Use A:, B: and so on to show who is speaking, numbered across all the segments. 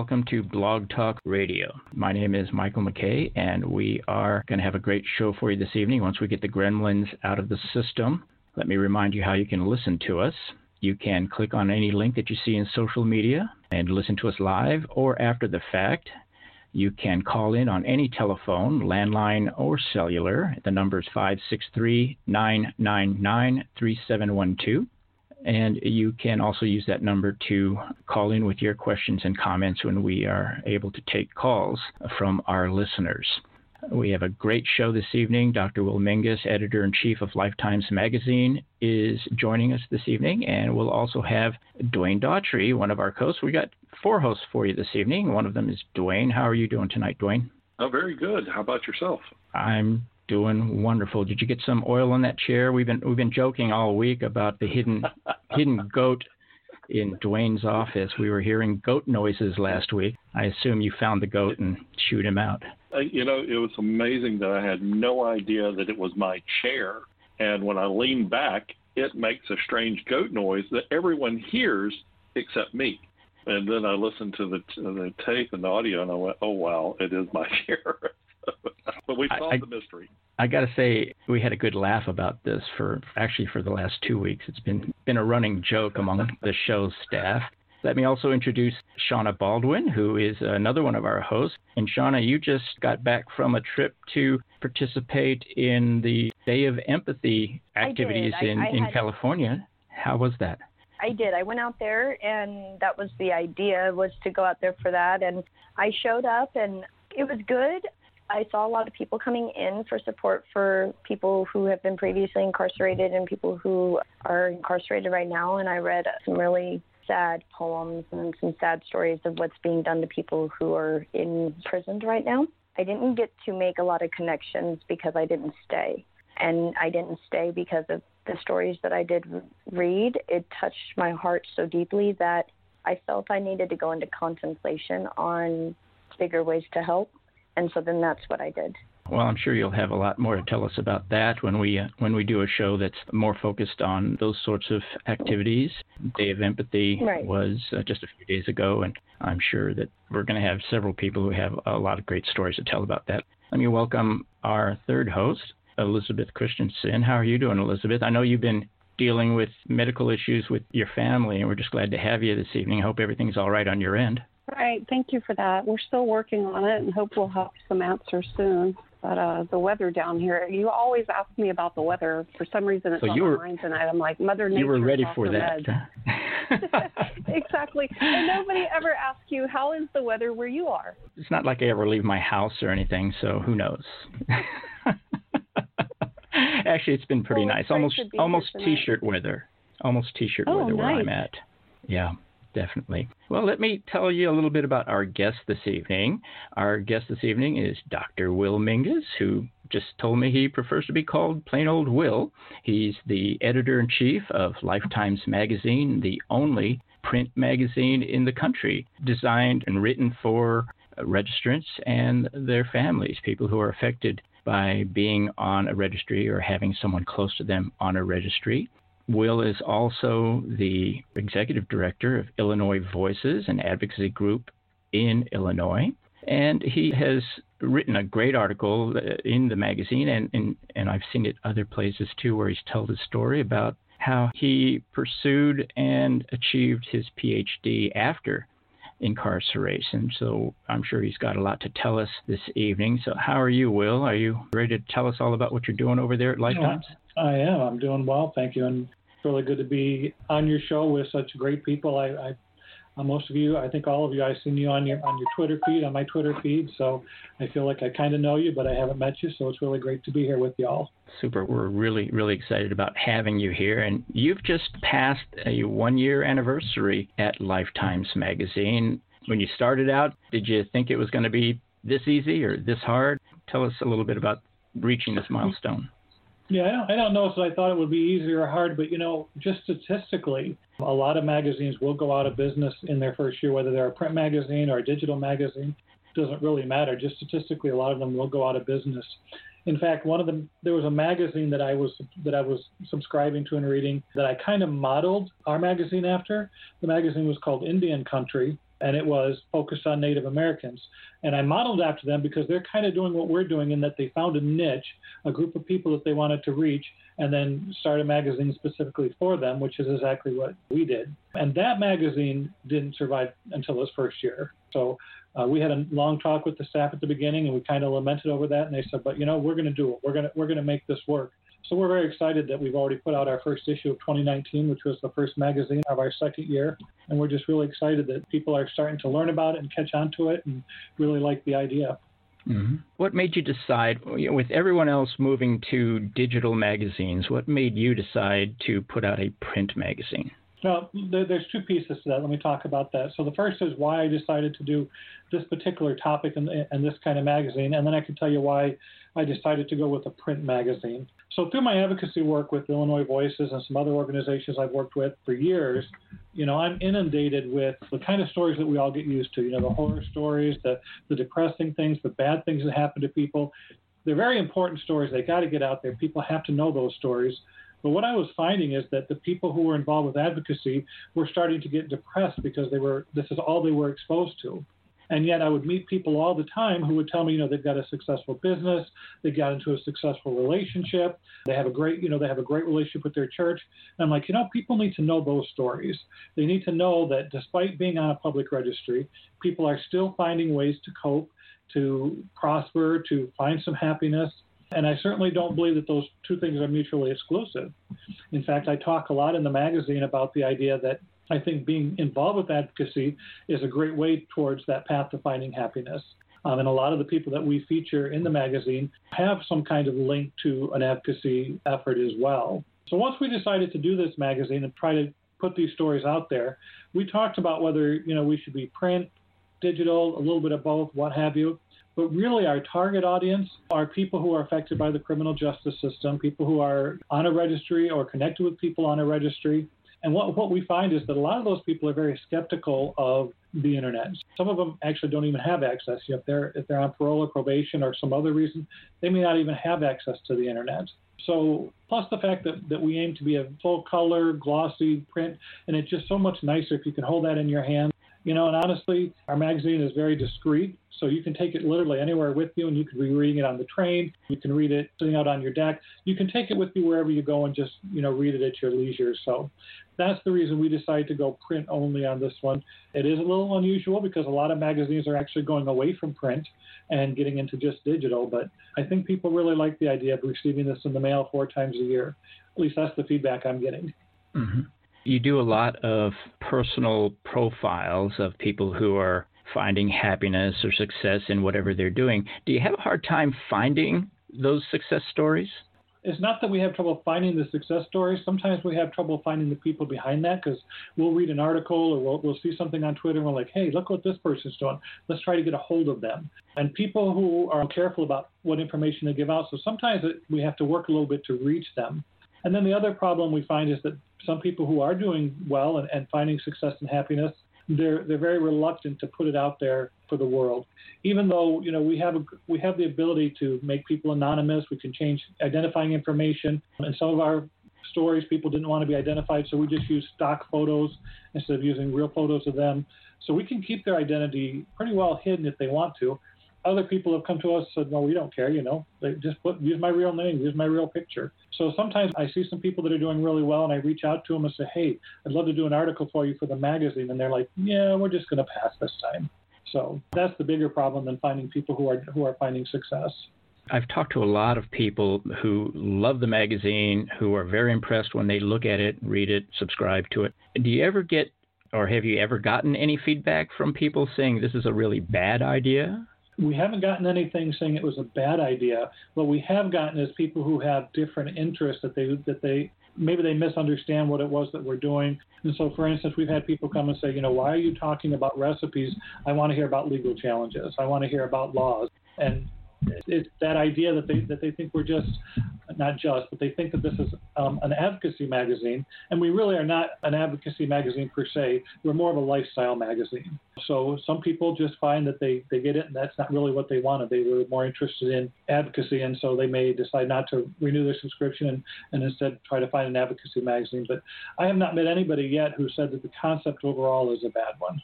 A: Welcome to Blog Talk Radio. My name is Michael McKay, and we are going to have a great show for you this evening once we get the gremlins out of the system. Let me remind you how you can listen to us. You can click on any link that you see in social media and listen to us live or after the fact. You can call in on any telephone, landline or cellular. The number is 563 999 3712. And you can also use that number to call in with your questions and comments when we are able to take calls from our listeners. We have a great show this evening. Dr. Will Mingus, editor in chief of Lifetimes Magazine, is joining us this evening, and we'll also have Dwayne Daughtry, one of our hosts. We got four hosts for you this evening. One of them is Dwayne. How are you doing tonight, Dwayne?
B: Oh, very good. How about yourself?
A: I'm doing wonderful. Did you get some oil on that chair? We've been we've been joking all week about the hidden hidden goat in Dwayne's office. We were hearing goat noises last week. I assume you found the goat and shoot him out.
B: Uh, you know, it was amazing that I had no idea that it was my chair. And when I lean back, it makes a strange goat noise that everyone hears except me. And then I listened to the to the tape and the audio, and I went, "Oh wow, it is my chair." but we solved I, the mystery.
A: I got to say, we had a good laugh about this for actually for the last two weeks. It's been been a running joke among the show's staff. Let me also introduce Shawna Baldwin, who is another one of our hosts. And Shawna, you just got back from a trip to participate in the Day of Empathy activities in, I, I in had, California. How was that?
C: I did. I went out there, and that was the idea was to go out there for that. And I showed up, and it was good. I saw a lot of people coming in for support for people who have been previously incarcerated and people who are incarcerated right now. And I read some really sad poems and some sad stories of what's being done to people who are imprisoned right now. I didn't get to make a lot of connections because I didn't stay. And I didn't stay because of the stories that I did read. It touched my heart so deeply that I felt I needed to go into contemplation on bigger ways to help. And so then that's what I did.
A: Well, I'm sure you'll have a lot more to tell us about that when we uh, when we do a show that's more focused on those sorts of activities. Day of Empathy
C: right.
A: was uh, just a few days ago, and I'm sure that we're going to have several people who have a lot of great stories to tell about that. Let me welcome our third host, Elizabeth Christensen. How are you doing, Elizabeth? I know you've been dealing with medical issues with your family, and we're just glad to have you this evening. I hope everything's all right on your end.
D: Right. Thank you for that. We're still working on it and hope we'll have some answers soon. But uh, the weather down here, you always ask me about the weather. For some reason, it's so on
A: my
D: mind tonight. I'm like, Mother Nature.
A: You were ready for that.
D: exactly. And nobody ever asks you, how is the weather where you are?
A: It's not like I ever leave my house or anything, so who knows? Actually, it's been pretty
D: well,
A: nice. Almost, almost t-shirt weather. Almost t-shirt
D: oh,
A: weather
D: nice.
A: where I'm at. Yeah definitely. Well, let me tell you a little bit about our guest this evening. Our guest this evening is Dr. Will Mingus, who just told me he prefers to be called plain old Will. He's the editor in chief of Lifetimes Magazine, the only print magazine in the country designed and written for registrants and their families, people who are affected by being on a registry or having someone close to them on a registry. Will is also the executive director of Illinois Voices, an advocacy group in Illinois. And he has written a great article in the magazine, and, and, and I've seen it other places too, where he's told his story about how he pursued and achieved his PhD after incarceration. So I'm sure he's got a lot to tell us this evening. So, how are you, Will? Are you ready to tell us all about what you're doing over there at Lifetimes?
E: I am. I'm doing well, thank you. And really good to be on your show with such great people. I, I uh, most of you, I think all of you, I've seen you on your on your Twitter feed, on my Twitter feed. So I feel like I kind of know you, but I haven't met you. So it's really great to be here with y'all.
A: Super. We're really really excited about having you here, and you've just passed a one year anniversary at Lifetimes Magazine. When you started out, did you think it was going to be this easy or this hard? Tell us a little bit about reaching this milestone.
E: Yeah, I don't, I don't know if I thought it would be easy or hard, but you know, just statistically, a lot of magazines will go out of business in their first year, whether they're a print magazine or a digital magazine. Doesn't really matter. Just statistically, a lot of them will go out of business. In fact, one of them, there was a magazine that I was that I was subscribing to and reading that I kind of modeled our magazine after. The magazine was called Indian Country, and it was focused on Native Americans. And I modeled after them because they're kind of doing what we're doing in that they found a niche, a group of people that they wanted to reach, and then start a magazine specifically for them, which is exactly what we did. And that magazine didn't survive until its first year. So uh, we had a long talk with the staff at the beginning, and we kind of lamented over that. And they said, "But you know, we're going to do it. We're going to we're going to make this work." So we're very excited that we've already put out our first issue of 2019, which was the first magazine of our second year. And we're just really excited that people are starting to learn about it and catch on to it and really like the idea.
A: Mm-hmm. What made you decide, with everyone else moving to digital magazines, what made you decide to put out a print magazine?
E: Well, there's two pieces to that. Let me talk about that. So the first is why I decided to do this particular topic and, this kind of magazine, and then I can tell you why I decided to go with a print magazine. So through my advocacy work with Illinois Voices and some other organizations I've worked with for years, you know, I'm inundated with the kind of stories that we all get used to. You know, the horror stories, the the depressing things, the bad things that happen to people. They're very important stories. They got to get out there. People have to know those stories. But what I was finding is that the people who were involved with advocacy were starting to get depressed because they were this is all they were exposed to. And yet I would meet people all the time who would tell me, you know, they've got a successful business, they got into a successful relationship, they have a great, you know, they have a great relationship with their church. And I'm like, you know, people need to know those stories. They need to know that despite being on a public registry, people are still finding ways to cope, to prosper, to find some happiness. And I certainly don't believe that those two things are mutually exclusive. In fact, I talk a lot in the magazine about the idea that I think being involved with advocacy is a great way towards that path to finding happiness. Um, and a lot of the people that we feature in the magazine have some kind of link to an advocacy effort as well. So once we decided to do this magazine and try to put these stories out there, we talked about whether you know we should be print, digital, a little bit of both, what have you. But really, our target audience are people who are affected by the criminal justice system, people who are on a registry or connected with people on a registry, and what, what we find is that a lot of those people are very skeptical of the internet. Some of them actually don't even have access. You know, if they're if they're on parole or probation or some other reason, they may not even have access to the internet. So plus the fact that, that we aim to be a full color, glossy print, and it's just so much nicer if you can hold that in your hand. You know, and honestly, our magazine is very discreet, so you can take it literally anywhere with you, and you can be reading it on the train. You can read it sitting out on your deck. You can take it with you wherever you go and just you know read it at your leisure. So that's the reason we decided to go print only on this one. It is a little unusual because a lot of magazines are actually going away from print and getting into just digital, but I think people really like the idea of receiving this in the mail four times a year. At least that's the feedback I'm getting.
A: Mm-hmm. You do a lot of personal profiles of people who are finding happiness or success in whatever they're doing. Do you have a hard time finding those success stories?
E: It's not that we have trouble finding the success stories. Sometimes we have trouble finding the people behind that because we'll read an article or we'll, we'll see something on Twitter and we're like, hey, look what this person's doing. Let's try to get a hold of them. And people who are careful about what information they give out, so sometimes it, we have to work a little bit to reach them. And then the other problem we find is that some people who are doing well and, and finding success and happiness, they're they're very reluctant to put it out there for the world. Even though you know we have a, we have the ability to make people anonymous, we can change identifying information, and some of our stories people didn't want to be identified, so we just use stock photos instead of using real photos of them. So we can keep their identity pretty well hidden if they want to other people have come to us and said, well, we don't care. You know, they just put use my real name, use my real picture." So sometimes I see some people that are doing really well, and I reach out to them and say, "Hey, I'd love to do an article for you for the magazine," and they're like, "Yeah, we're just going to pass this time." So that's the bigger problem than finding people who are who are finding success.
A: I've talked to a lot of people who love the magazine, who are very impressed when they look at it, read it, subscribe to it. Do you ever get or have you ever gotten any feedback from people saying this is a really bad idea?
E: We haven't gotten anything saying it was a bad idea. What we have gotten is people who have different interests that they that they maybe they misunderstand what it was that we're doing. And so, for instance, we've had people come and say, you know, why are you talking about recipes? I want to hear about legal challenges. I want to hear about laws. And it's that idea that they that they think we're just not just, but they think that this is um, an advocacy magazine, and we really are not an advocacy magazine per se. We're more of a lifestyle magazine. So some people just find that they, they get it, and that's not really what they wanted. They were more interested in advocacy, and so they may decide not to renew their subscription and, and instead try to find an advocacy magazine. But I have not met anybody yet who said that the concept overall is a bad one.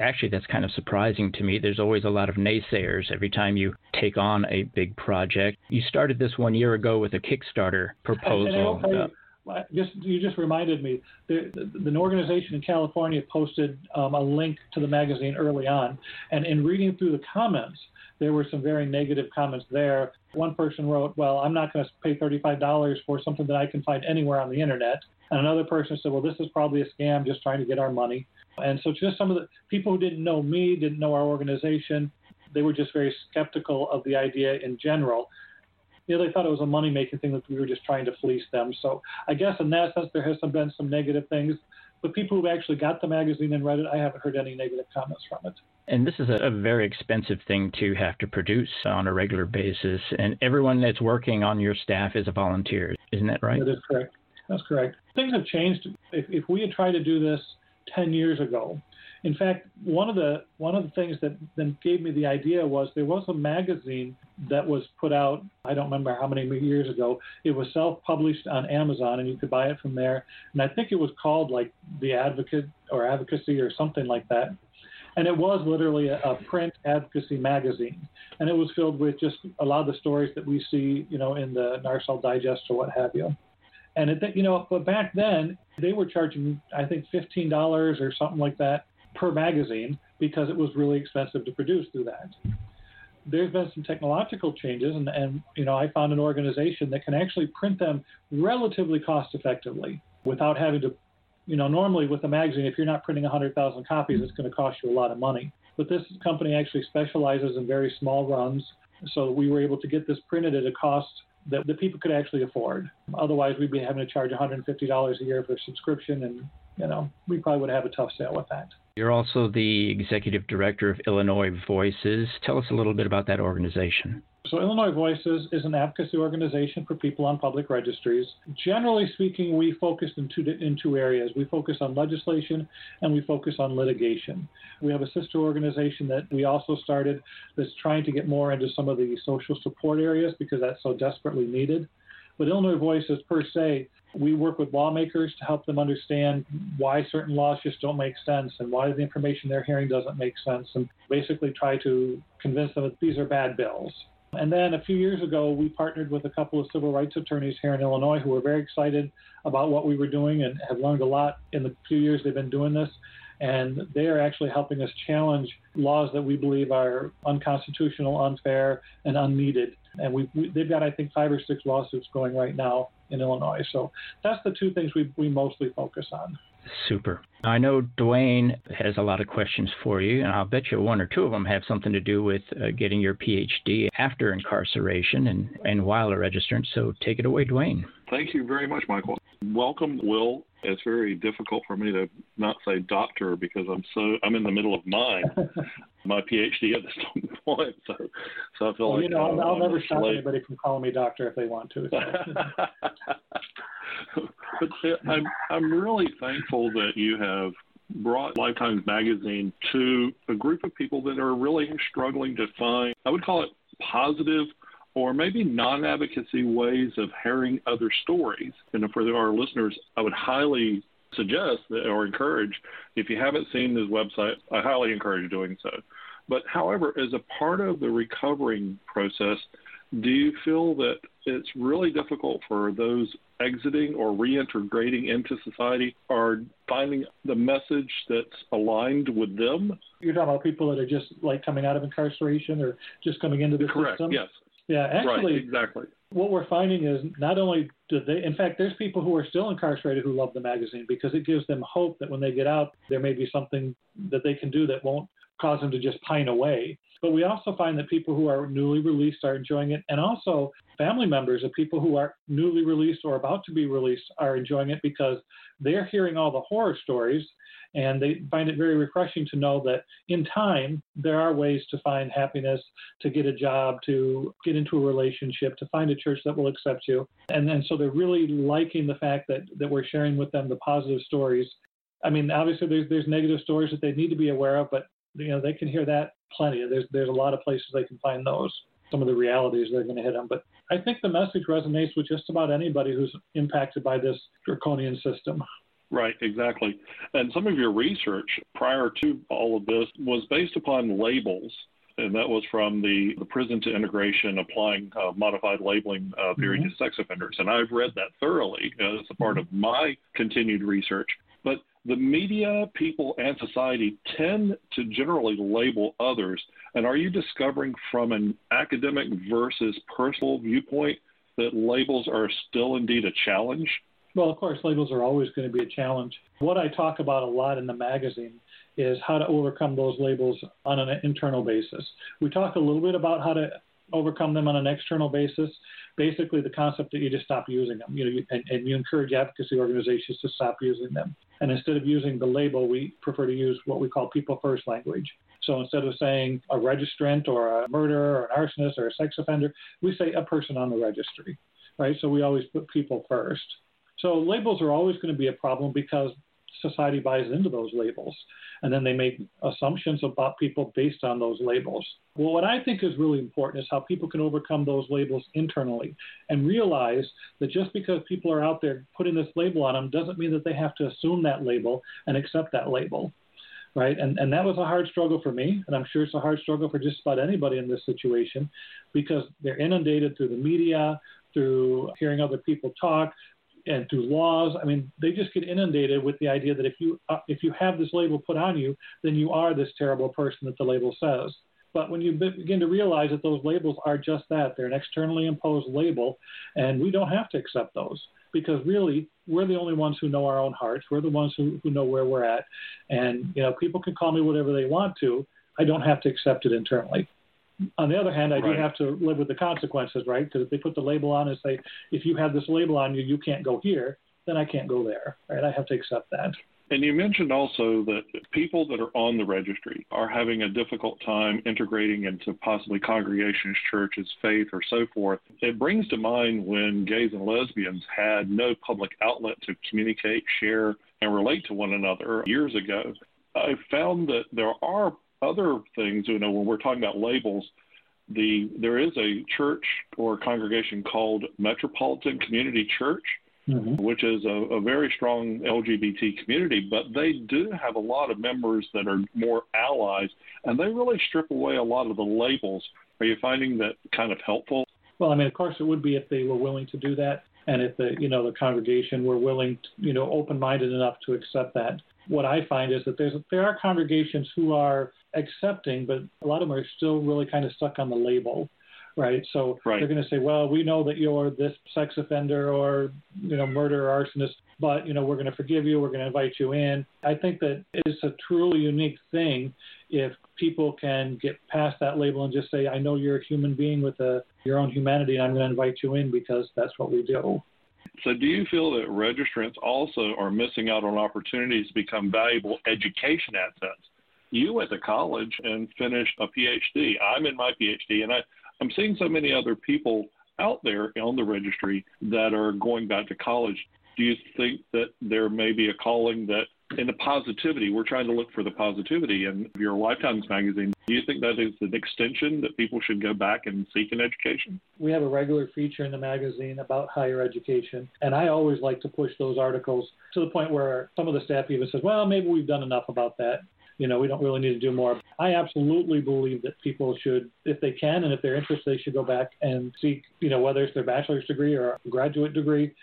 A: Actually, that's kind of surprising to me. There's always a lot of naysayers every time you take on a big project. You started this one year ago with a Kickstarter proposal.
E: And, just you just reminded me the, the, an organization in California posted um, a link to the magazine early on, and in reading through the comments, there were some very negative comments there. One person wrote, "Well, I'm not going to pay $35 for something that I can find anywhere on the internet," and another person said, "Well, this is probably a scam, just trying to get our money." And so, just some of the people who didn't know me, didn't know our organization, they were just very skeptical of the idea in general you know, they thought it was a money making thing that we were just trying to fleece them. So I guess in that sense, there has been some negative things. But people who actually got the magazine and read it, I haven't heard any negative comments from it.
A: And this is a, very expensive thing to have to produce on a regular basis. And everyone that's working on your staff is a volunteer. Isn't that right?
E: That is correct. That's correct. Things have changed. If, if we had tried to do this 10 years ago, in fact, one of the one of the things that then gave me the idea was there was a magazine that was put out. I don't remember how many years ago. It was self-published on Amazon, and you could buy it from there. And I think it was called like The Advocate or Advocacy or something like that. And it was literally a, a print advocacy magazine, and it was filled with just a lot of the stories that we see, you know, in the NARSOL Digest or what have you. And it, you know, but back then they were charging, I think, fifteen dollars or something like that per magazine because it was really expensive to produce through that. There's been some technological changes, and, and you know I found an organization that can actually print them relatively cost effectively without having to, you know, normally with a magazine, if you're not printing 100,000 copies, it's going to cost you a lot of money. But this company actually specializes in very small runs, so we were able to get this printed at a cost that the people could actually afford. Otherwise, we'd be having to charge $150 a year for a subscription, and you know, we probably would have a tough sale with that.
A: You're also the executive director of Illinois Voices. Tell us a little bit about that organization.
E: So, Illinois Voices is an advocacy organization for people on public registries. Generally speaking, we focus in two, in two areas. We focus on legislation and we focus on litigation. We have a sister organization that we also started that's trying to get more into some of the social support areas because that's so desperately needed. But Illinois Voices, per se, we work with lawmakers to help them understand why certain laws just don't make sense and why the information they're hearing doesn't make sense, and basically try to convince them that these are bad bills. And then a few years ago, we partnered with a couple of civil rights attorneys here in Illinois who were very excited about what we were doing and have learned a lot in the few years they've been doing this. And they are actually helping us challenge laws that we believe are unconstitutional, unfair, and unneeded. And we, we, they've got, I think, five or six lawsuits going right now in Illinois. So that's the two things we, we mostly focus on.
A: Super. I know Dwayne has a lot of questions for you, and I'll bet you one or two of them have something to do with uh, getting your PhD after incarceration and, and while a registrant. So take it away, Dwayne.
B: Thank you very much, Michael. Welcome, Will. It's very difficult for me to not say doctor because I'm so I'm in the middle of mine, my PhD at this point. So, so I feel
E: well,
B: like
E: you know I'll, I'll never stop anybody from calling me doctor if they want to.
B: But I'm I'm really thankful that you have brought Lifetimes magazine to a group of people that are really struggling to find I would call it positive or maybe non-advocacy ways of hearing other stories. And for our listeners, I would highly suggest that, or encourage, if you haven't seen this website, I highly encourage doing so. But however, as a part of the recovering process, do you feel that it's really difficult for those exiting or reintegrating into society are finding the message that's aligned with them?
E: You're talking about people that are just like coming out of incarceration or just coming into the
B: Correct,
E: system?
B: Yes.
E: Yeah, actually,
B: right, exactly.
E: What we're finding is not only do they, in fact, there's people who are still incarcerated who love the magazine because it gives them hope that when they get out, there may be something that they can do that won't cause them to just pine away. But we also find that people who are newly released are enjoying it, and also family members of people who are newly released or about to be released are enjoying it because they're hearing all the horror stories and they find it very refreshing to know that in time there are ways to find happiness, to get a job, to get into a relationship, to find a church that will accept you. And then so they're really liking the fact that, that we're sharing with them the positive stories. I mean, obviously there's there's negative stories that they need to be aware of, but you know they can hear that plenty. There's there's a lot of places they can find those. Some of the realities they're going to hit them, but I think the message resonates with just about anybody who's impacted by this draconian system.
B: Right, exactly. And some of your research prior to all of this was based upon labels, and that was from the, the Prison to Integration Applying uh, Modified Labeling uh, Theory mm-hmm. to Sex Offenders. And I've read that thoroughly as a part of my continued research. But the media, people, and society tend to generally label others. And are you discovering from an academic versus personal viewpoint that labels are still indeed a challenge?
E: Well, of course, labels are always going to be a challenge. What I talk about a lot in the magazine is how to overcome those labels on an internal basis. We talk a little bit about how to overcome them on an external basis. Basically, the concept that you just stop using them, you know, and, and you encourage advocacy organizations to stop using them. And instead of using the label, we prefer to use what we call people first language. So instead of saying a registrant or a murderer or an arsonist or a sex offender, we say a person on the registry, right? So we always put people first. So labels are always going to be a problem because society buys into those labels and then they make assumptions about people based on those labels. Well, what I think is really important is how people can overcome those labels internally and realize that just because people are out there putting this label on them doesn't mean that they have to assume that label and accept that label. Right. And, and that was a hard struggle for me. And I'm sure it's a hard struggle for just about anybody in this situation because they're inundated through the media, through hearing other people talk, and through laws. I mean, they just get inundated with the idea that if you uh, if you have this label put on you, then you are this terrible person that the label says. But when you begin to realize that those labels are just that, they're an externally imposed label, and we don't have to accept those because really we're the only ones who know our own hearts. We're the ones who, who know where we're at. And, you know, people can call me whatever they want to. I don't have to accept it internally. On the other hand, I right. do have to live with the consequences, right? Because if they put the label on and say, if you have this label on you, you can't go here, then I can't go there, right? I have to accept that.
B: And you mentioned also that people that are on the registry are having a difficult time integrating into possibly congregations, churches, faith, or so forth. It brings to mind when gays and lesbians had no public outlet to communicate, share, and relate to one another years ago. I found that there are other things, you know, when we're talking about labels, the there is a church or congregation called Metropolitan Community Church, mm-hmm. which is a, a, very strong LGBT community, but they do have a lot of members that are more allies, and they really strip away a lot of the labels. Are you finding that kind of helpful?
E: Well, I mean, of course, it would be if they were willing to do that, and if the you know the congregation were willing, to, you know, open-minded enough to accept that what I find is that there's there are congregations who are accepting, but a lot of them are still really kind of stuck on the label, right? So right. they're going to say, well, we know that you're this sex offender or you know murder or arsonist, but you know we're going to forgive you, we're going to invite you in. I think that it's a truly unique thing if people can get past that label and just say, I know you're a human being with a, your own humanity, and I'm going to invite you in because that's what we do.
B: So, do you feel that registrants also are missing out on opportunities to become valuable education assets? You went to college and finished a PhD. I'm in my PhD, and I, I'm seeing so many other people out there on the registry that are going back to college. Do you think that there may be a calling that in the positivity, we're trying to look for the positivity in your Lifetimes magazine. Do you think that is an extension that people should go back and seek an education?
E: We have a regular feature in the magazine about higher education, and I always like to push those articles to the point where some of the staff even says, well, maybe we've done enough about that. You know, we don't really need to do more. I absolutely believe that people should, if they can and if they're interested, they should go back and seek, you know, whether it's their bachelor's degree or a graduate degree,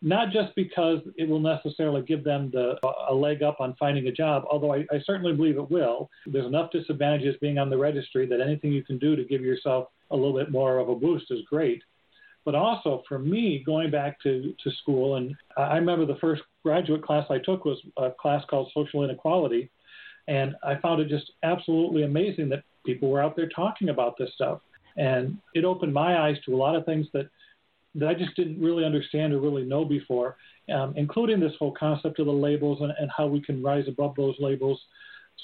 E: not just because it will necessarily give them the, a leg up on finding a job, although I, I, certainly believe it will. There's enough disadvantages being on the registry that anything you can do to give yourself a little bit more of a boost is great. But also for me, going back to, to school, and I remember the first graduate class I took was a class called Social Inequality. And I found it just absolutely amazing that people were out there talking about this stuff. And it opened my eyes to a lot of things that that I just didn't really understand or really know before, um, including this whole concept of the labels and, and how we can rise above those labels.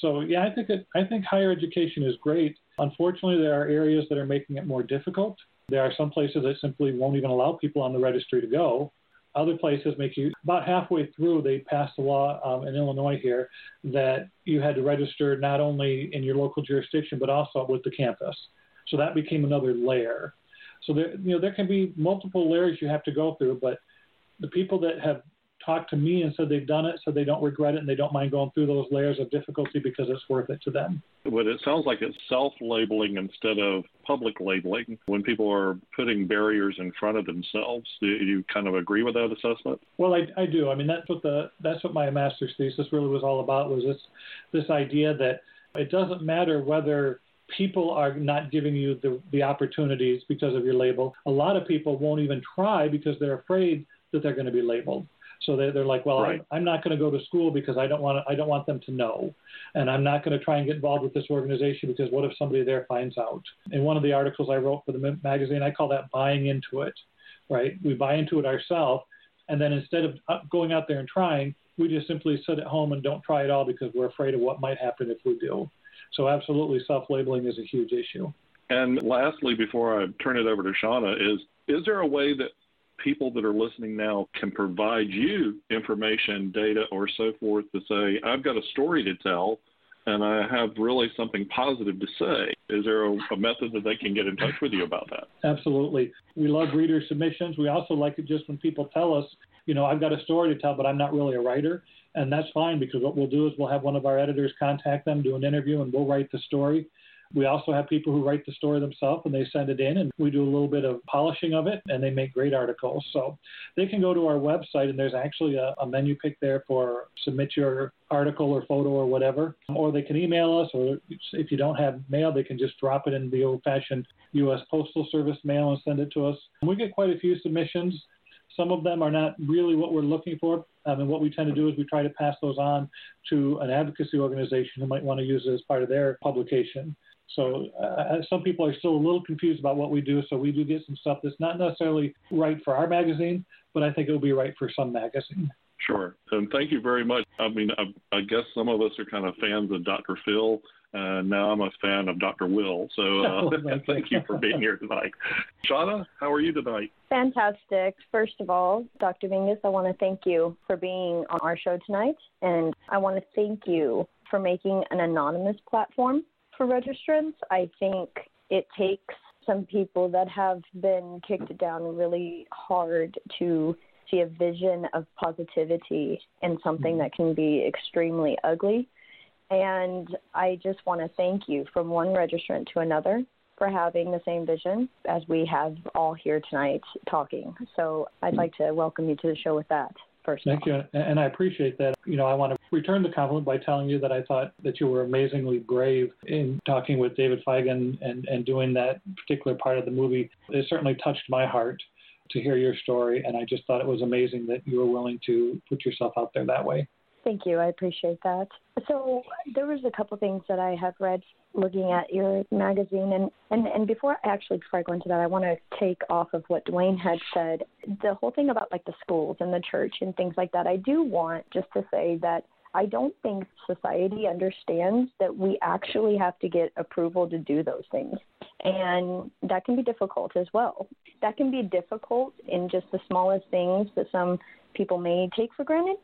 E: So yeah, I think that I think higher education is great. Unfortunately, there are areas that are making it more difficult. There are some places that simply won't even allow people on the registry to go. Other places make you about halfway through. They passed a law um, in Illinois here that you had to register not only in your local jurisdiction but also with the campus. So that became another layer. So there, you know, there can be multiple layers you have to go through, but the people that have talked to me and said they've done it, so they don't regret it and they don't mind going through those layers of difficulty because it's worth it to them.
B: But it sounds like it's self labeling instead of public labeling when people are putting barriers in front of themselves. Do you kind of agree with that assessment?
E: Well, I, I do. I mean, that's what the that's what my master's thesis really was all about was this this idea that it doesn't matter whether people are not giving you the, the opportunities because of your label. A lot of people won't even try because they're afraid that they're going to be labeled. So they, they're like, well, right. I'm, I'm not going to go to school because I don't want to, I don't want them to know, and I'm not going to try and get involved with this organization because what if somebody there finds out? In one of the articles I wrote for the magazine, I call that buying into it. Right? We buy into it ourselves, and then instead of uh, going out there and trying, we just simply sit at home and don't try at all because we're afraid of what might happen if we do. So absolutely, self-labeling is a huge issue.
B: And lastly, before I turn it over to Shawna, is is there a way that people that are listening now can provide you information, data, or so forth to say, I've got a story to tell and I have really something positive to say. Is there a, a, method that they can get in touch with you about that?
E: Absolutely. We love reader submissions. We also like it just when people tell us, you know, I've got a story to tell, but I'm not really a writer. And that's fine because what we'll do is we'll have one of our editors contact them, do an interview, and we'll write the story. We also have people who write the story themselves and they send it in, and we do a little bit of polishing of it, and they make great articles. So they can go to our website, and there's actually a, a menu pick there for submit your article or photo or whatever. Or they can email us, or if you don't have mail, they can just drop it in the old fashioned U.S. Postal Service mail and send it to us. We get quite a few submissions. Some of them are not really what we're looking for. Um, and what we tend to do is we try to pass those on to an advocacy organization who might want to use it as part of their publication. So uh, some people are still a little confused about what we do. So we do get some stuff that's not necessarily right for our magazine, but I think it will be right for some magazine.
B: Sure. And thank you very much. I mean, I, I guess some of us are kind of fans of Dr. Phil. Uh, now I'm a fan of Dr. Will. So uh, thank you for being here tonight. Shawna, how are you tonight?
C: Fantastic. First of all, Dr. Mingus, I want to thank you for being on our show tonight. And I want to thank you for making an anonymous platform for registrants. I think it takes some people that have been kicked down really hard to see a vision of positivity in something mm-hmm. that can be extremely ugly. And I just want to thank you from one registrant to another for having the same vision as we have all here tonight talking. So I'd like to welcome you to the show with that. First
E: Thank you, and I appreciate that. You know, I want to return the compliment by telling you that I thought that you were amazingly brave in talking with David Feigen and, and doing that particular part of the movie. It certainly touched my heart to hear your story, and I just thought it was amazing that you were willing to put yourself out there that way.
C: Thank you. I appreciate that. So there was a couple things that I have read looking at your magazine and, and, and before actually before I go into that I want to take off of what Dwayne had said. The whole thing about like the schools and the church and things like that, I do want just to say that I don't think society understands that we actually have to get approval to do those things. And that can be difficult as well. That can be difficult in just the smallest things that some people may take for granted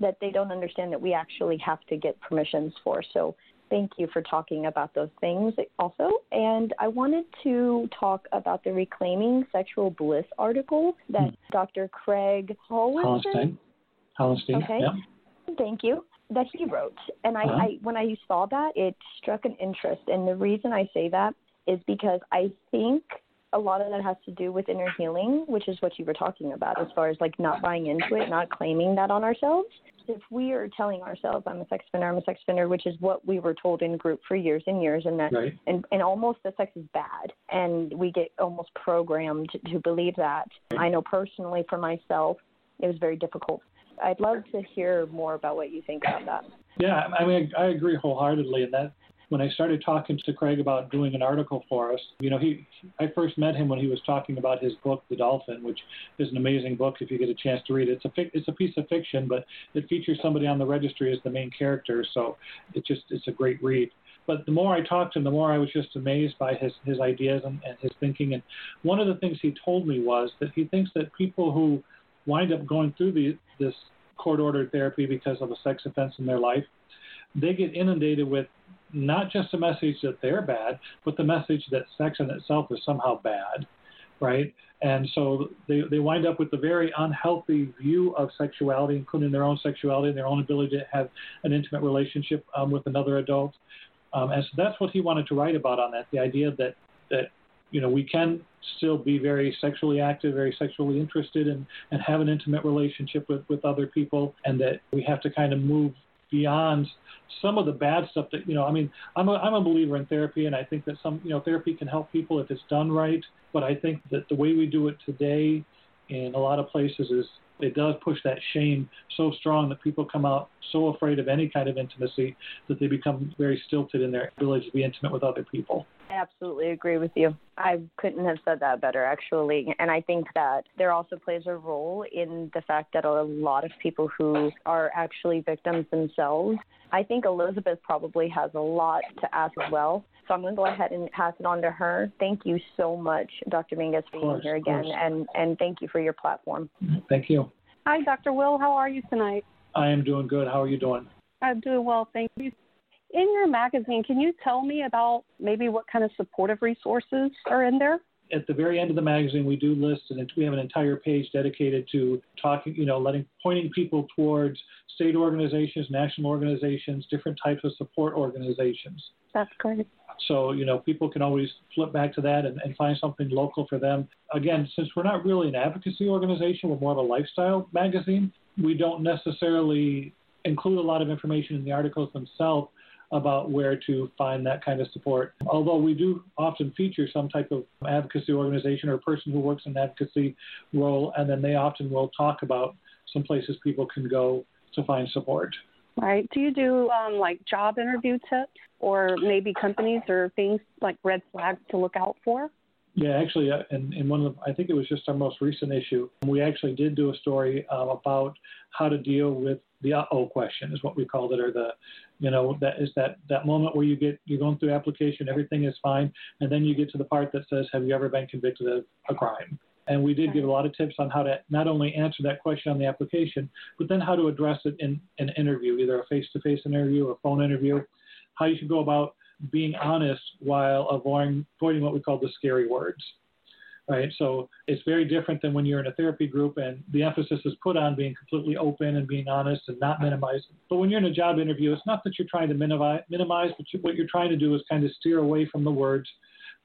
C: that they don't understand that we actually have to get permissions for. So thank you for talking about those things also. And I wanted to talk about the Reclaiming Sexual Bliss article that hmm. Dr. Craig
E: Hollenstein. Hollenstein.
C: Okay.
E: Yeah.
C: Thank you. That he wrote. And I, uh-huh. I when I saw that it struck an interest. And the reason I say that is because I think a lot of that has to do with inner healing, which is what you were talking about as far as like not buying into it, not claiming that on ourselves. If we are telling ourselves I'm a sex offender, I'm a sex offender, which is what we were told in group for years and years, and that
E: right.
C: and, and almost that sex is bad, and we get almost programmed to believe that. I know personally for myself, it was very difficult. I'd love to hear more about what you think about that.
E: Yeah, I mean, I agree wholeheartedly, and that when I started talking to Craig about doing an article for us, you know, he I first met him when he was talking about his book, The Dolphin, which is an amazing book if you get a chance to read it. It's a it's a piece of fiction, but it features somebody on the registry as the main character, so it just it's a great read. But the more I talked to him, the more I was just amazed by his his ideas and, and his thinking. And one of the things he told me was that he thinks that people who wind up going through the, this court ordered therapy because of a sex offense in their life, they get inundated with not just the message that they're bad, but the message that sex in itself is somehow bad. right? And so they, they wind up with a very unhealthy view of sexuality, including their own sexuality and their own ability to have an intimate relationship um, with another adult. Um, and so that's what he wanted to write about on that the idea that, that you know, we can still be very sexually active, very sexually interested, and, and have an intimate relationship with, with other people, and that we have to kind of move beyond some of the bad stuff that you know i mean i'm a, I'm a believer in therapy and i think that some you know therapy can help people if it's done right but i think that the way we do it today in a lot of places is it does push that shame so strong that people come out so afraid of any kind of intimacy that they become very stilted in their ability to be intimate with other people
C: absolutely agree with you. I couldn't have said that better, actually. And I think that there also plays a role in the fact that a lot of people who are actually victims themselves, I think Elizabeth probably has a lot to ask as well. So I'm going to go ahead and pass it on to her. Thank you so much, Dr. Mingus, for being here again, and, and thank you for your platform.
E: Thank you.
D: Hi, Dr. Will. How are you tonight?
E: I am doing good. How are you doing?
D: I'm doing well, thank you. In your magazine, can you tell me about maybe what kind of supportive resources are in there?
E: At the very end of the magazine, we do list, and we have an entire page dedicated to talking, you know, letting pointing people towards state organizations, national organizations, different types of support organizations.
D: That's great.
E: So, you know, people can always flip back to that and, and, find something local for them. Again, since we're not really an advocacy organization, we're more of a lifestyle magazine, we don't necessarily include a lot of information in the articles themselves about where to find that kind of support. Although we do often feature some type of advocacy organization or person who works in advocacy role, and then they often will talk about some places people can go to find support.
D: Right. Do you do um, like job interview tips or maybe companies or things like red flags to look out for?
E: Yeah, actually, uh, in, in one of the, I think it was just our most recent issue, we actually did do a story uh, about how to deal with the uh-oh question is what we called it, or the, you know, that is that that moment where you get you're going through application, everything is fine, and then you get to the part that says, have you ever been convicted of a crime? And we did give a lot of tips on how to not only answer that question on the application, but then how to address it in an interview, either a face-to-face interview or a phone interview, how you should go about being honest while avoiding, avoiding what we call the scary words right? So it's very different than when you're in a therapy group and the emphasis is put on being completely open and being honest and not minimizing. But when you're in a job interview, it's not that you're trying to minimize, minimize but you, what you're trying to do is kind of steer away from the words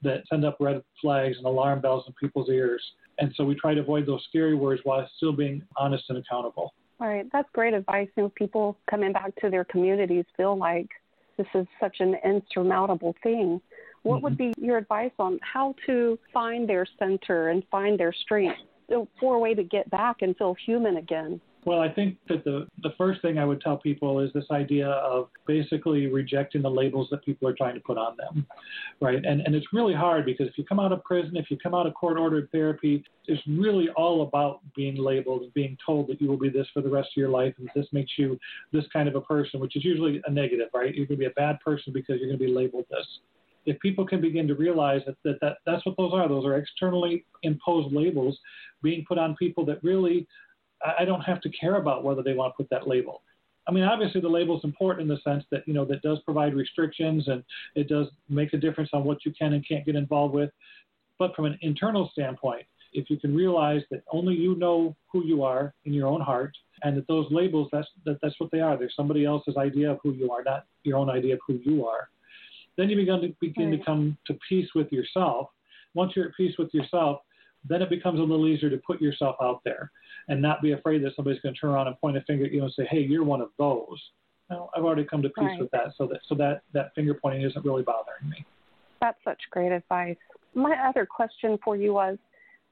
E: that send up red flags and alarm bells in people's ears. And so we try to avoid those scary words while still being honest and accountable.
D: All right, that's great advice. You know, people coming back to their communities feel like this is such an insurmountable thing what mm-hmm. would be your advice on how to find their center and find their strength for a way to get back and feel human again?
E: Well, I think that the, the first thing I would tell people is this idea of basically rejecting the labels that people are trying to put on them, right? And, and it's really hard because if you come out of prison, if you come out of court ordered therapy, it's really all about being labeled and being told that you will be this for the rest of your life and this makes you this kind of a person, which is usually a negative, right? You're going to be a bad person because you're going to be labeled this if people can begin to realize that, that, that that's what those are, those are externally imposed labels being put on people that really I don't have to care about whether they want to put that label. I mean, obviously the label is important in the sense that you know that does provide restrictions and it does make a difference on what you can and can't get involved with. But from an internal standpoint, if you can realize that only you know who you are in your own heart, and that those labels that's that, that's what they are. They're somebody else's idea of who you are, not your own idea of who you are. Then you begin to begin right. to come to peace with yourself. Once you're at peace with yourself, then it becomes a little easier to put yourself out there and not be afraid that somebody's going to turn around and point a finger at you and say, "Hey, you're one of those." Well, I've already come to peace right. with that, so that so that that finger pointing isn't really bothering me.
D: That's such great advice. My other question for you was,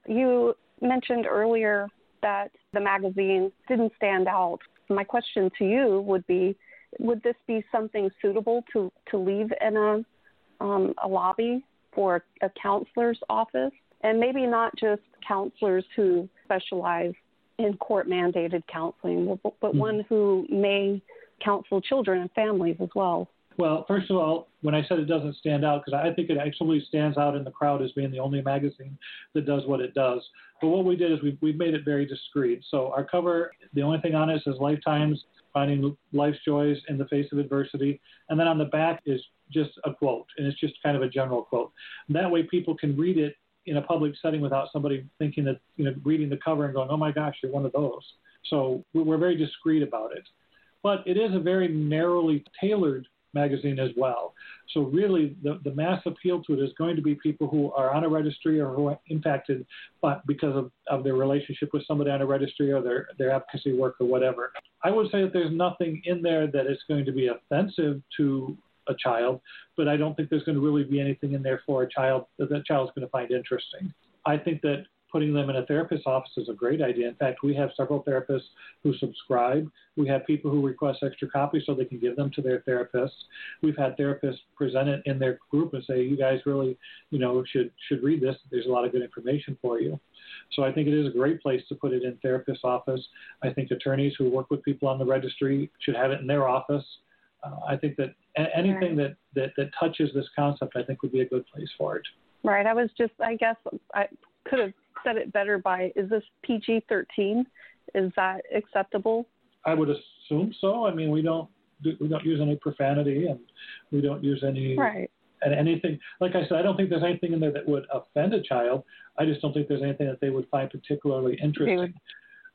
D: you mentioned earlier that the magazine didn't stand out. My question to you would be, would this be something suitable to, to leave in a, um, a lobby for a counselor's office? And maybe not just counselors who specialize in court mandated counseling, but, but mm-hmm. one who may counsel children and families as well.
E: Well, first of all, when I said it doesn't stand out, because I think it actually stands out in the crowd as being the only magazine that does what it does. But what we did is we, we've made it very discreet. So our cover, the only thing on it says Lifetime's finding life's joys in the face of adversity. And then on the back is just a quote, and it's just kind of a general quote. And that way, people can read it in a public setting without somebody thinking that, you know, reading the cover and going, oh my gosh, you're one of those. So we're very discreet about it. But it is a very narrowly tailored magazine as well. So really, the, the mass appeal to it is going to be people who are on a registry or who are impacted but because of, of their relationship with somebody on a registry or their, their advocacy work or whatever. I would say that there's nothing in there that is going to be offensive to a child, but I don't think there's going to really be anything in there for a child that that child's going to find interesting. I think that putting them in a therapist's office is a great idea. In fact, we have several therapists who subscribe. We have people who request extra copies so they can give them to their therapists. We've had therapists present it in their group and say, "You guys really, you know, should should read this. There's a lot of good information for you." So I think it is a great place to put it in therapist's office. I think attorneys who work with people on the registry should have it in their office. Uh, I think that anything right. that, that, that touches this concept, I think, would be a good place for it.
D: Right. I was just, I guess, I could have said it better by, is this PG 13? Is that acceptable?
E: I would assume so. I mean, we don't we don't use any profanity and we don't use any
D: right.
E: and anything. Like I said, I don't think there's anything in there that would offend a child. I just don't think there's anything that they would find particularly interesting. Would,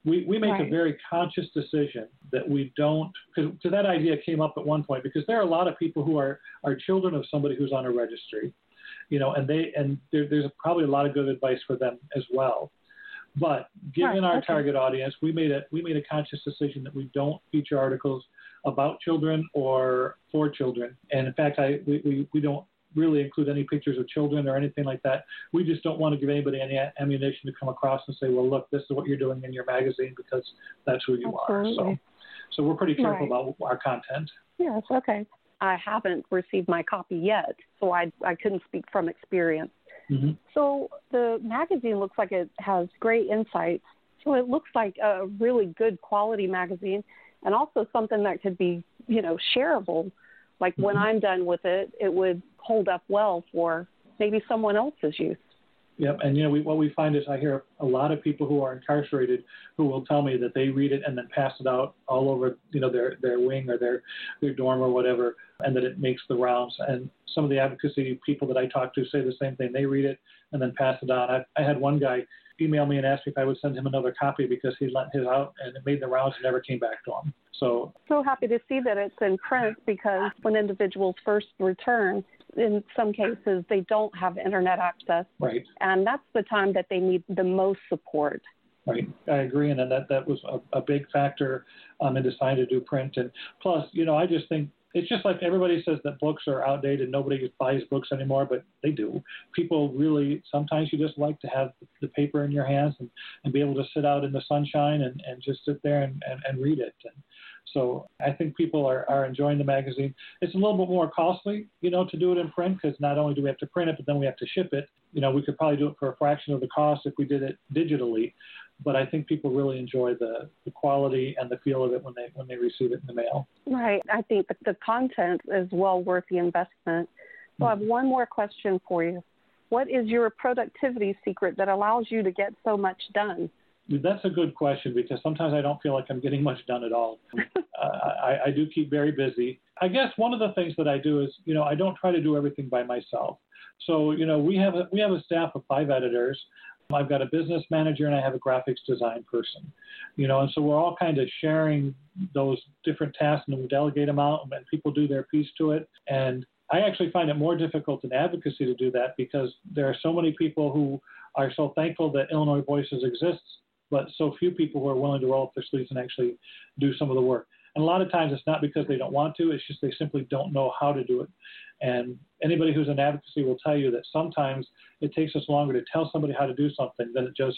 E: we, we make right. a very conscious decision that we don't, because that idea came up at one point, because there are a lot of people who are, are children of somebody who's on a registry, you know, and they, and there, there's probably a lot of good advice for them as well. But given right. our okay. target audience, we made a, we made a conscious decision that we don't feature articles about children or for children. And in fact, I, we, we, we don't really include any pictures of children or anything like that. We just don't want to give anybody any ammunition to come across and say, well, look, this is what you're doing in your magazine because that's who you Absolutely. are. So, so we're pretty careful right. about our content.
D: Yes, okay. I haven't received my copy yet, so I, I couldn't speak from experience. Mm-hmm. So the magazine looks like it has great insights. So it looks like a really good quality magazine and also something that could be, you know, shareable. Like mm-hmm. when I'm done with it, it would hold up well for maybe someone else's use.
E: Yep, and you know we, what we find is I hear a lot of people who are incarcerated who will tell me that they read it and then pass it out all over you know their their wing or their their dorm or whatever, and that it makes the rounds. And some of the advocacy people that I talk to say the same thing. They read it and then pass it on. I, I had one guy email me and ask me if I would send him another copy because he lent his out and it made the rounds and never came back to him. So
D: so happy to see that it's in print because when individuals first return, in some cases they don't have internet access.
E: Right.
D: And that's the time that they need the most support.
E: Right, I agree, and that that was a, a big factor um, in deciding to do print. And plus, you know, I just think it's just like everybody says that books are outdated. Nobody buys books anymore, but they do. People really, sometimes you just like to have the paper in your hands and, and be able to sit out in the sunshine and, and just sit there and, and, and read it. And so I think people are, are enjoying the magazine. It's a little bit more costly, you know, to do it in print because not only do we have to print it, but then we have to ship it. You know, we could probably do it for a fraction of the cost if we did it digitally but I think people really enjoy the, the quality and the feel of it when they when they receive it in the mail.
D: Right. I think the content is well worth the investment. So I have one more question for you. What is your productivity secret that allows you to get so much done?
E: That's a good question because sometimes I don't feel like I'm getting much done at all. uh, I, I do keep very busy. I guess one of the things that I do is, you know, I don't try to do everything by myself. So, you know, we have a, we have a staff of five editors. I've got a business manager and I have a graphics design person, you know, and so we're all kind of sharing those different tasks and we delegate them out and people do their piece to it. And I actually find it more difficult in advocacy to do that because there are so many people who are so thankful that Illinois Voices exists, but so few people who are willing to roll up their sleeves and actually do some of the work. And a lot of times it's not because they don't want to, it's just they simply don't know how to do it. And anybody who's in advocacy will tell you that sometimes it takes us longer to tell somebody how to do something than it just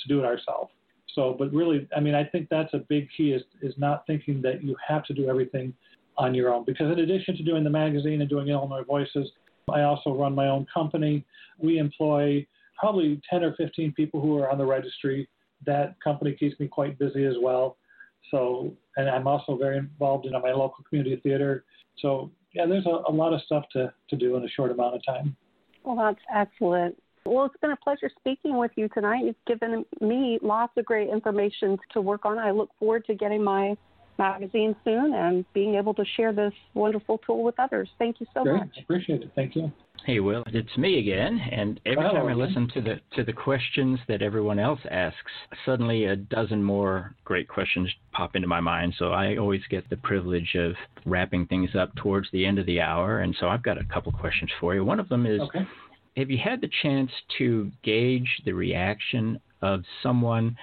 E: to do it ourselves. So, but really, I mean, I think that's a big key is, is not thinking that you have to do everything on your own. Because in addition to doing the magazine and doing Illinois Voices, I also run my own company. We employ probably 10 or 15 people who are on the registry. That company keeps me quite busy as well. So, and I'm also very involved in my local community theater. So, yeah, there's a, a lot of stuff to, to do in a short amount of time.
D: Well, that's excellent. Well, it's been a pleasure speaking with you tonight. You've given me lots of great information to work on. I look forward to getting my magazine soon and being able to share this wonderful tool with others. Thank you so
E: Great.
D: much.
E: Appreciate it. Thank you.
A: Hey, Will, it's me again. And every time I oh,
E: again.
A: listen to the to the questions that everyone else asks, suddenly a dozen more great questions pop into my mind. So I always get the privilege of wrapping things up towards the end of the hour. And so I've got a couple questions for you. One of them is
E: Okay.
A: Have you had the chance to gauge the reaction of someone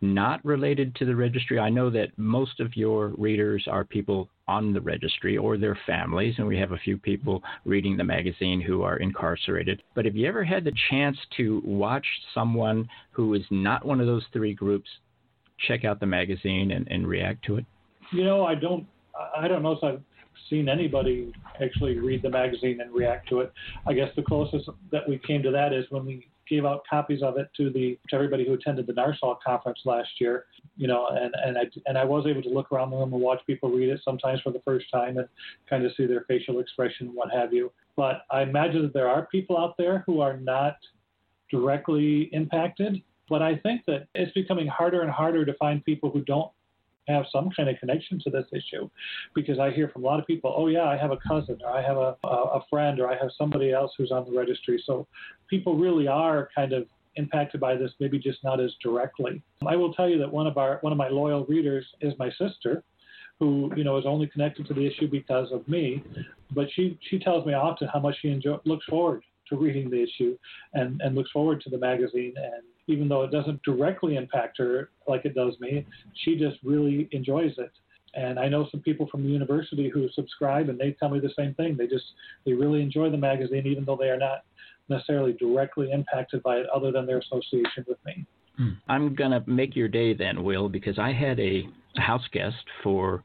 A: not related to the registry? I know that most of your readers are people on the registry or their families, and we have a few people reading the magazine who are incarcerated. But have you ever had the chance to watch someone who is not one of those three groups check out the magazine and, and react to it?
E: You know, I don't. I don't know if I've seen anybody actually read the magazine and react to it. I guess the closest that we came to that is when we gave out copies of it to the to everybody who attended the NARSOL conference last year. You know, and and I and I was able to look around the room and watch people read it sometimes for the first time and kind of see their facial expression, what have you. But I imagine that there are people out there who are not directly impacted. But I think that it's becoming harder and harder to find people who don't have some kind of connection to this issue because I hear from a lot of people, oh, yeah, I have a cousin or I have a, a friend or I have somebody else who's on the registry. So people really are kind of impacted by this, maybe just not as directly. I will tell you that one of our one of my loyal readers is my sister, who you know is only connected to the issue because of me, but she she tells me often how much she enjoy, looks forward to reading the issue and and looks forward to the magazine and even though it doesn't directly impact her like it does me, she just really enjoys it. And I know some people from the university who subscribe, and they tell me the same thing. They just they really enjoy the magazine, even though they are not necessarily directly impacted by it, other than their association with me. Hmm.
A: I'm going to make your day then, Will, because I had a house guest for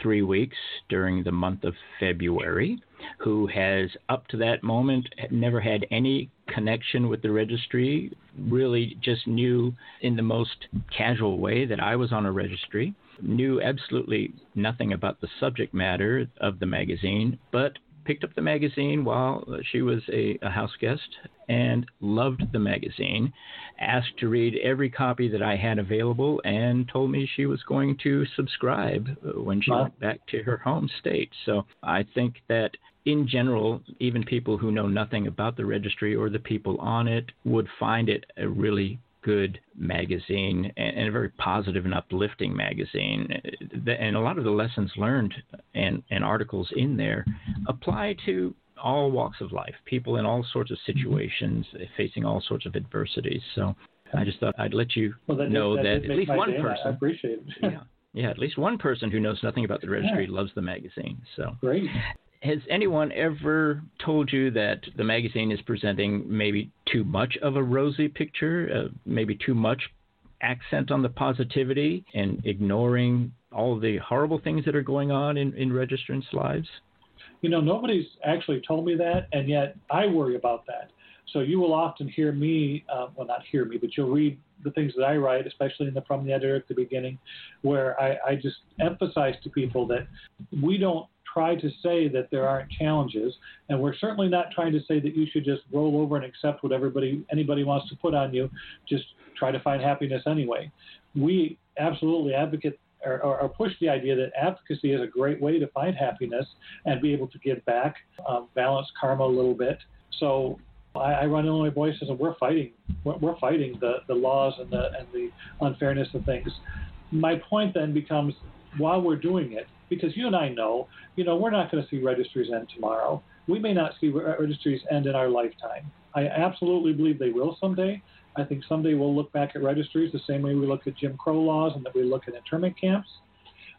A: three weeks during the month of February who has, up to that moment, never had any connection with the registry, really just knew in the most casual way that I was on a registry, knew absolutely nothing about the subject matter of the magazine, but picked up the magazine while uh, she was a, a, house guest and loved the magazine, asked to read every copy that I had available, and told me she was going to subscribe uh, when she
E: Wow.
A: went back to her home state. So I think that in general, even people who know nothing about the registry or the people on it would find it a really good magazine and, a very positive and uplifting magazine. And a lot of the lessons learned and, and articles in there apply to all walks of life, people in all sorts of mm-hmm. situations, facing all sorts of adversities. So I just thought I'd let you
E: Well, that did-
A: know
E: that
A: that, at least one
E: day, and I
A: person.
E: appreciate it.
A: yeah, yeah, at least one person who knows nothing about the registry
E: Yeah.
A: loves the magazine. So
E: Great.
A: Has anyone ever told you that the magazine is presenting maybe too much of a rosy picture, uh, maybe too much accent on the positivity and ignoring all the horrible things that are going on in, in registrants' lives?
E: You know, nobody's actually told me that, and yet I worry about that. So you will often hear me, uh, well, not hear me, but you'll read the things that I write, especially in the from the editor at the beginning, where I, I just emphasize to people that we don't try to say that there aren't challenges, and we're certainly not trying to say that you should just roll over and accept what everybody anybody wants to put on you. Just try to find happiness anyway. We absolutely advocate or, or, push the idea that advocacy is a great way to find happiness and be able to give back, um, balance karma a little bit. So I, I run Illinois Voices, and we're fighting. We're, we're fighting the, the laws and the and the unfairness of things. My point then becomes, while we're doing it, because you and I know, you know, we're not going to see registries end tomorrow. We may not see registries end in our lifetime. I absolutely believe they will someday. I think someday we'll look back at registries the same way we look at Jim Crow laws and that we look at internment camps.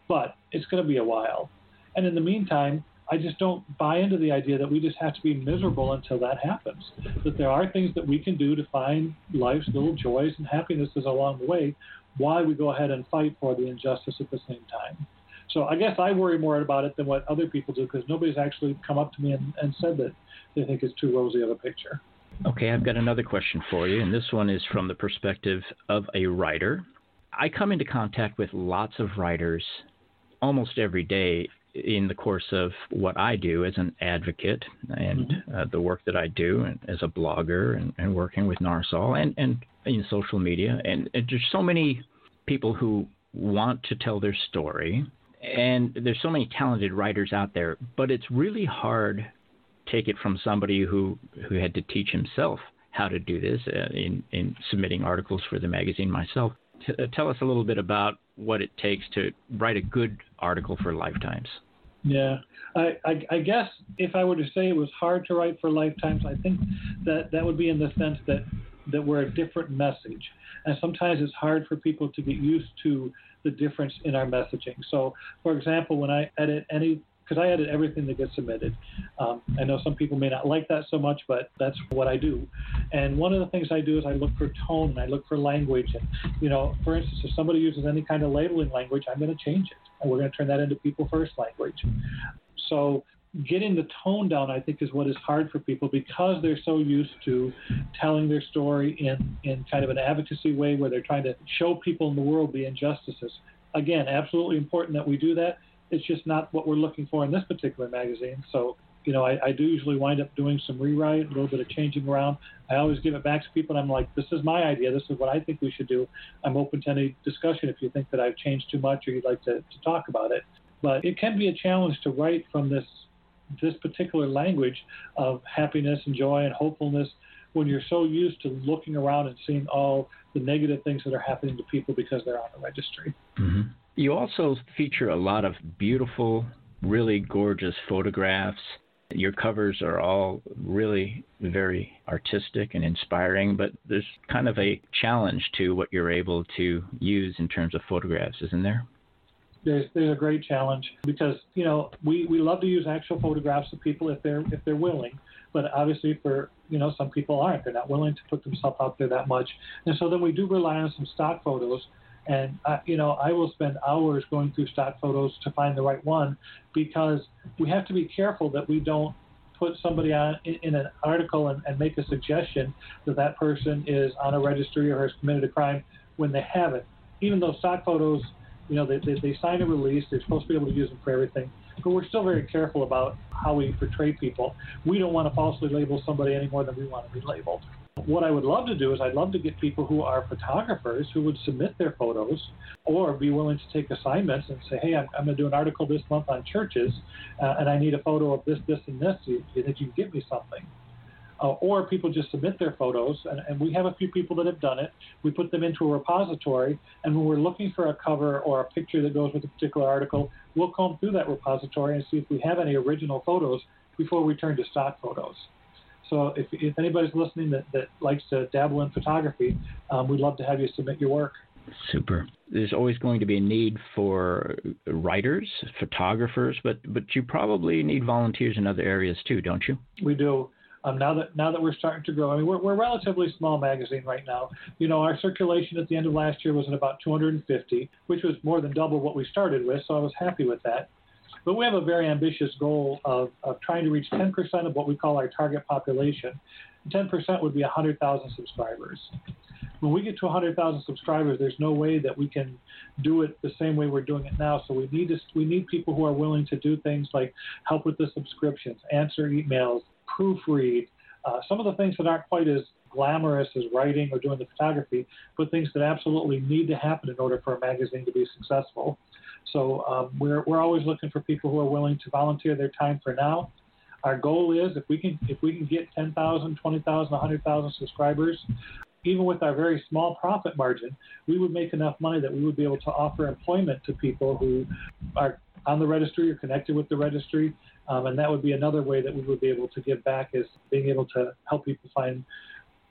E: But it's going to be a while. And in the meantime, I just don't buy into the idea that we just have to be miserable until that happens. That there are things that we can do to find life's little joys and happinesses along the way while we go ahead and fight for the injustice at the same time. So I guess I worry more about it than what other people do because nobody's actually come up to me and, and said that they think it's too rosy of a picture.
A: Okay, I've got another question for you, and this one is from the perspective of a writer. I come into contact with lots of writers almost every day in the course of what I do as an advocate and uh, the work that I do and as a blogger and, and working with NARSOL and, and in social media. And, and there's so many people who want to tell their story, and there's so many talented writers out there, but it's really hard take it from somebody who who had to teach himself how to do this uh, in in submitting articles for the magazine myself. T- uh, tell us a little bit about what it takes to write a good article for Lifetimes.
E: Yeah, I, I, I, guess if I were to say it was hard to write for Lifetimes, I think that that would be in the sense that that we're a different message, and sometimes it's hard for people to get used to the difference in our messaging. So, for example, when I edit any because I edit everything that gets submitted. Um, I know some people may not like that so much, but that's what I do. And one of the things I do is I look for tone and I look for language. And, you know, for instance, if somebody uses any kind of labeling language, I'm going to change it. And we're going to turn that into people first language. So getting the tone down, I think, is what is hard for people because they're so used to telling their story in, in kind of an advocacy way where they're trying to show people in the world the injustices. Again, absolutely important that we do that it's just not what we're looking for in this particular magazine. So, you know, I, I do usually wind up doing some rewrite, a little bit of changing around. I always give it back to people, and I'm like, this is my idea. This is what I think we should do. I'm open to any discussion if you think that I've changed too much or you'd like to, to talk about it. But it can be a challenge to write from this this particular language of happiness and joy and hopefulness when you're so used to looking around and seeing all the negative things that are happening to people because they're on the registry.
A: Mm-hmm. You also feature a lot of beautiful, really gorgeous photographs. Your covers are all really very artistic and inspiring, but there's kind of a challenge to what you're able to use in terms of photographs, isn't there?
E: There's, there's a great challenge because you know we, we love to use actual photographs of people if they're if they're willing, but obviously for you know some people aren't. They're not willing to put themselves out there that much, and so then we do rely on some stock photos. And uh, you know, I will spend hours going through stock photos to find the right one because we have to be careful that we don't put somebody on in, in an article and, and, make a suggestion that that person is on a registry or has committed a crime when they haven't. Even though stock photos, you know, they, they, they sign a release, they're supposed to be able to use them for everything. But we're still very careful about how we portray people. We don't want to falsely label somebody any more than we want to be labeled. What I would love to do is I'd love to get people who are photographers who would submit their photos or be willing to take assignments and say, hey, I'm, I'm going to do an article this month on churches uh, and I need a photo of this, this, and this. Do you, you you can get me something? Uh, or people just submit their photos, and, and, we have a few people that have done it. We put them into a repository, and when we're looking for a cover or a picture that goes with a particular article, we'll comb through that repository and see if we have any original photos before we turn to stock photos. So if, if anybody's listening that, that likes to dabble in photography, um, we'd love to have you submit your work.
A: Super. There's always going to be a need for writers, photographers, but but you probably need volunteers in other areas too, don't you?
E: We do. Um, now that now that we're starting to grow, I mean, we're, we're a relatively small magazine right now. You know, our circulation at the end of last year was at about 250, which was more than double what we started with. So I was happy with that. But we have a very ambitious goal of, of trying to reach 10% of what we call our target population. 10% would be 100,000 subscribers. When we get to 100,000 subscribers, there's no way that we can do it the same way we're doing it now. So we need to, we need people who are willing to do things like help with the subscriptions, answer emails, proofread, uh, some of the things that aren't quite as glamorous as writing or doing the photography, but things that absolutely need to happen in order for a magazine to be successful. So um, we're, we're always looking for people who are willing to volunteer their time for now. Our goal is if we can if we can get 10,000, 20,000, 100,000 subscribers, even with our very small profit margin, we would make enough money that we would be able to offer employment to people who are on the registry or connected with the registry. Um, and that would be another way that we would be able to give back is being able to help people find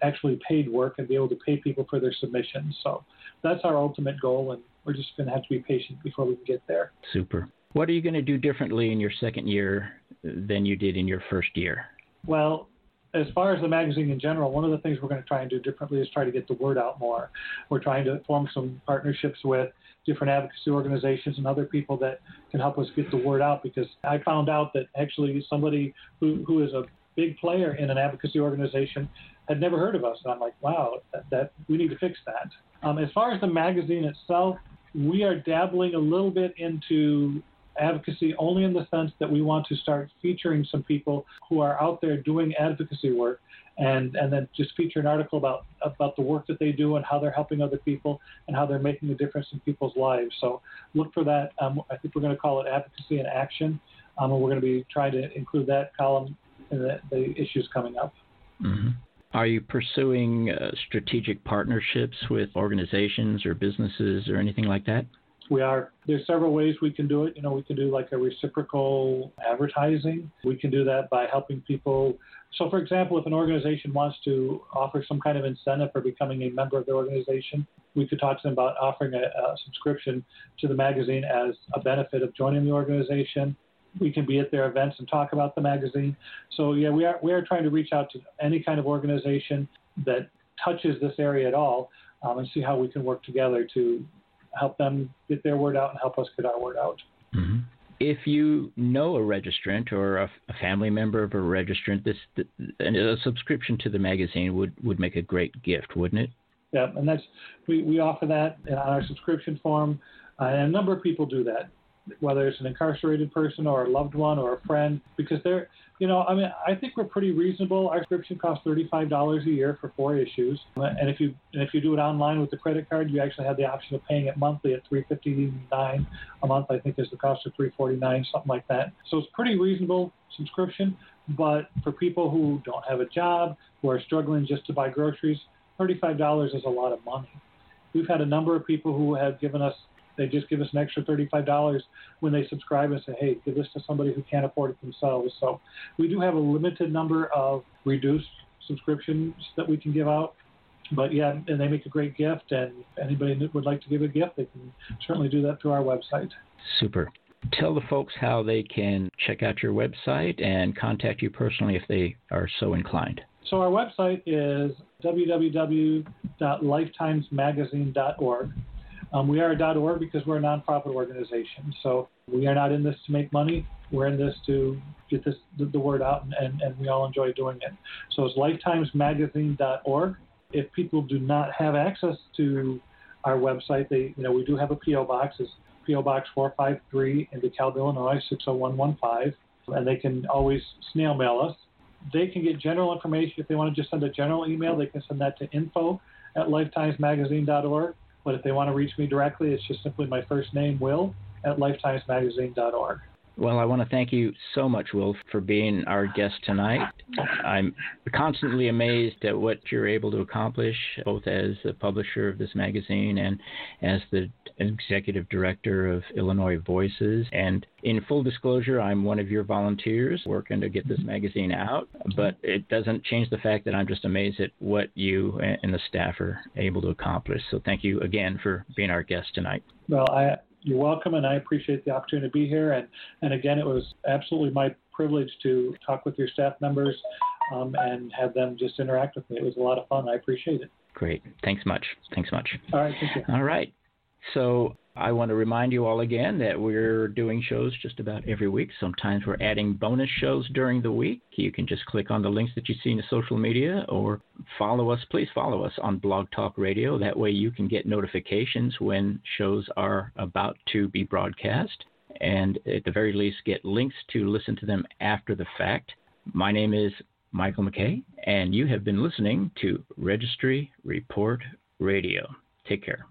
E: actually paid work and be able to pay people for their submissions. So that's our ultimate goal. And we're just going to have to be patient before we can get there.
A: Super. What are you going to do differently in your second year than you did in your first year?
E: Well, as far as the magazine in general, one of the things we're going to try and do differently is try to get the word out more. We're trying to form some partnerships with different advocacy organizations and other people that can help us get the word out because I found out that actually somebody who, who is a big player in an advocacy organization had never heard of us. And I'm like, wow, that, that we need to fix that. Um, as far as the magazine itself, we are dabbling a little bit into advocacy only in the sense that we want to start featuring some people who are out there doing advocacy work and and then just feature an article about about the work that they do and how they're helping other people and how they're making a difference in people's lives. So look for that. Um, I think we're going to call it advocacy in action, um, and we're going to be trying to include that column the, the issues coming up.
A: Mm-hmm. Are you pursuing uh, strategic partnerships with organizations or businesses or anything like that?
E: We are. There's several ways we can do it. You know, we can do like a reciprocal advertising. We can do that by helping people. So, for example, if an organization wants to offer some kind of incentive for becoming a member of the organization, we could talk to them about offering a, a subscription to the magazine as a benefit of joining the organization. We can be at their events and talk about the magazine. So, yeah, we are we are trying to reach out to any kind of organization that touches this area at all um, and see how we can work together to help them get their word out and help us get our word out.
A: Mm-hmm. If you know a registrant or a, a, family member of a registrant, this the, a subscription to the magazine would, would make a great gift, wouldn't it?
E: Yeah, and that's we, we offer that on our subscription form, uh, and a number of people do that, whether it's an incarcerated person or a loved one or a friend, because they're you know, I mean, I think we're pretty reasonable. Our subscription costs thirty-five dollars a year for four issues, and if you and if you do it online with the credit card, you actually have the option of paying it monthly at three fifty-nine a month. I think is the cost of three forty-nine, something like that. So it's pretty reasonable subscription. But for people who don't have a job, who are struggling just to buy groceries, thirty-five dollars is a lot of money. We've had a number of people who have given us they just give us an extra $35 when they subscribe and say, hey, give this to somebody who can't afford it themselves. So we do have a limited number of reduced subscriptions that we can give out. But yeah, and they make a great gift. And anybody that would like to give a gift, they can certainly do that through our website.
A: Super. Tell the folks how they can check out your website and contact you personally if they are so inclined.
E: So our website is www.lifetimesmagazine.org. Um, we are a .org because we're a nonprofit organization. So we are not in this to make money. We're in this to get this the, the word out, and, and, and we all enjoy doing it. So it's lifetimesmagazine.org. If people do not have access to our website, they you know we do have a PO box. It's PO Box 453 in DeKalb, Illinois 60115, and they can always snail mail us. They can get general information if they want to just send a general email. They can send that to info at lifetimesmagazine.org but if they want to reach me directly, it's just simply my first name, Will, at lifetimesmagazine.org.
A: Well, I want to thank you so much, Will, for being our guest tonight. I'm constantly amazed at what you're able to accomplish, both as the publisher of this magazine and as the executive director of Illinois Voices. And in full disclosure, I'm one of your volunteers working to get this magazine out, but it doesn't change the fact that I'm just amazed at what you and the staff are able to accomplish. So thank you again for being our guest tonight.
E: Well, I you're welcome, and I appreciate the opportunity to be here. And, and again, it was absolutely my privilege to talk with your staff members um, and have them just interact with me. It was a lot of fun. I appreciate it.
A: Great. Thanks much. Thanks much.
E: All right. Thank you.
A: All right. So I want to remind you all again that we're doing shows just about every week. Sometimes we're adding bonus shows during the week. You can just click on the links that you see in the social media or follow us. Please follow us on Blog Talk Radio. That way you can get notifications when shows are about to be broadcast. And at the very least, get links to listen to them after the fact. My name is Michael McKay, and you have been listening to Registry Report Radio. Take care.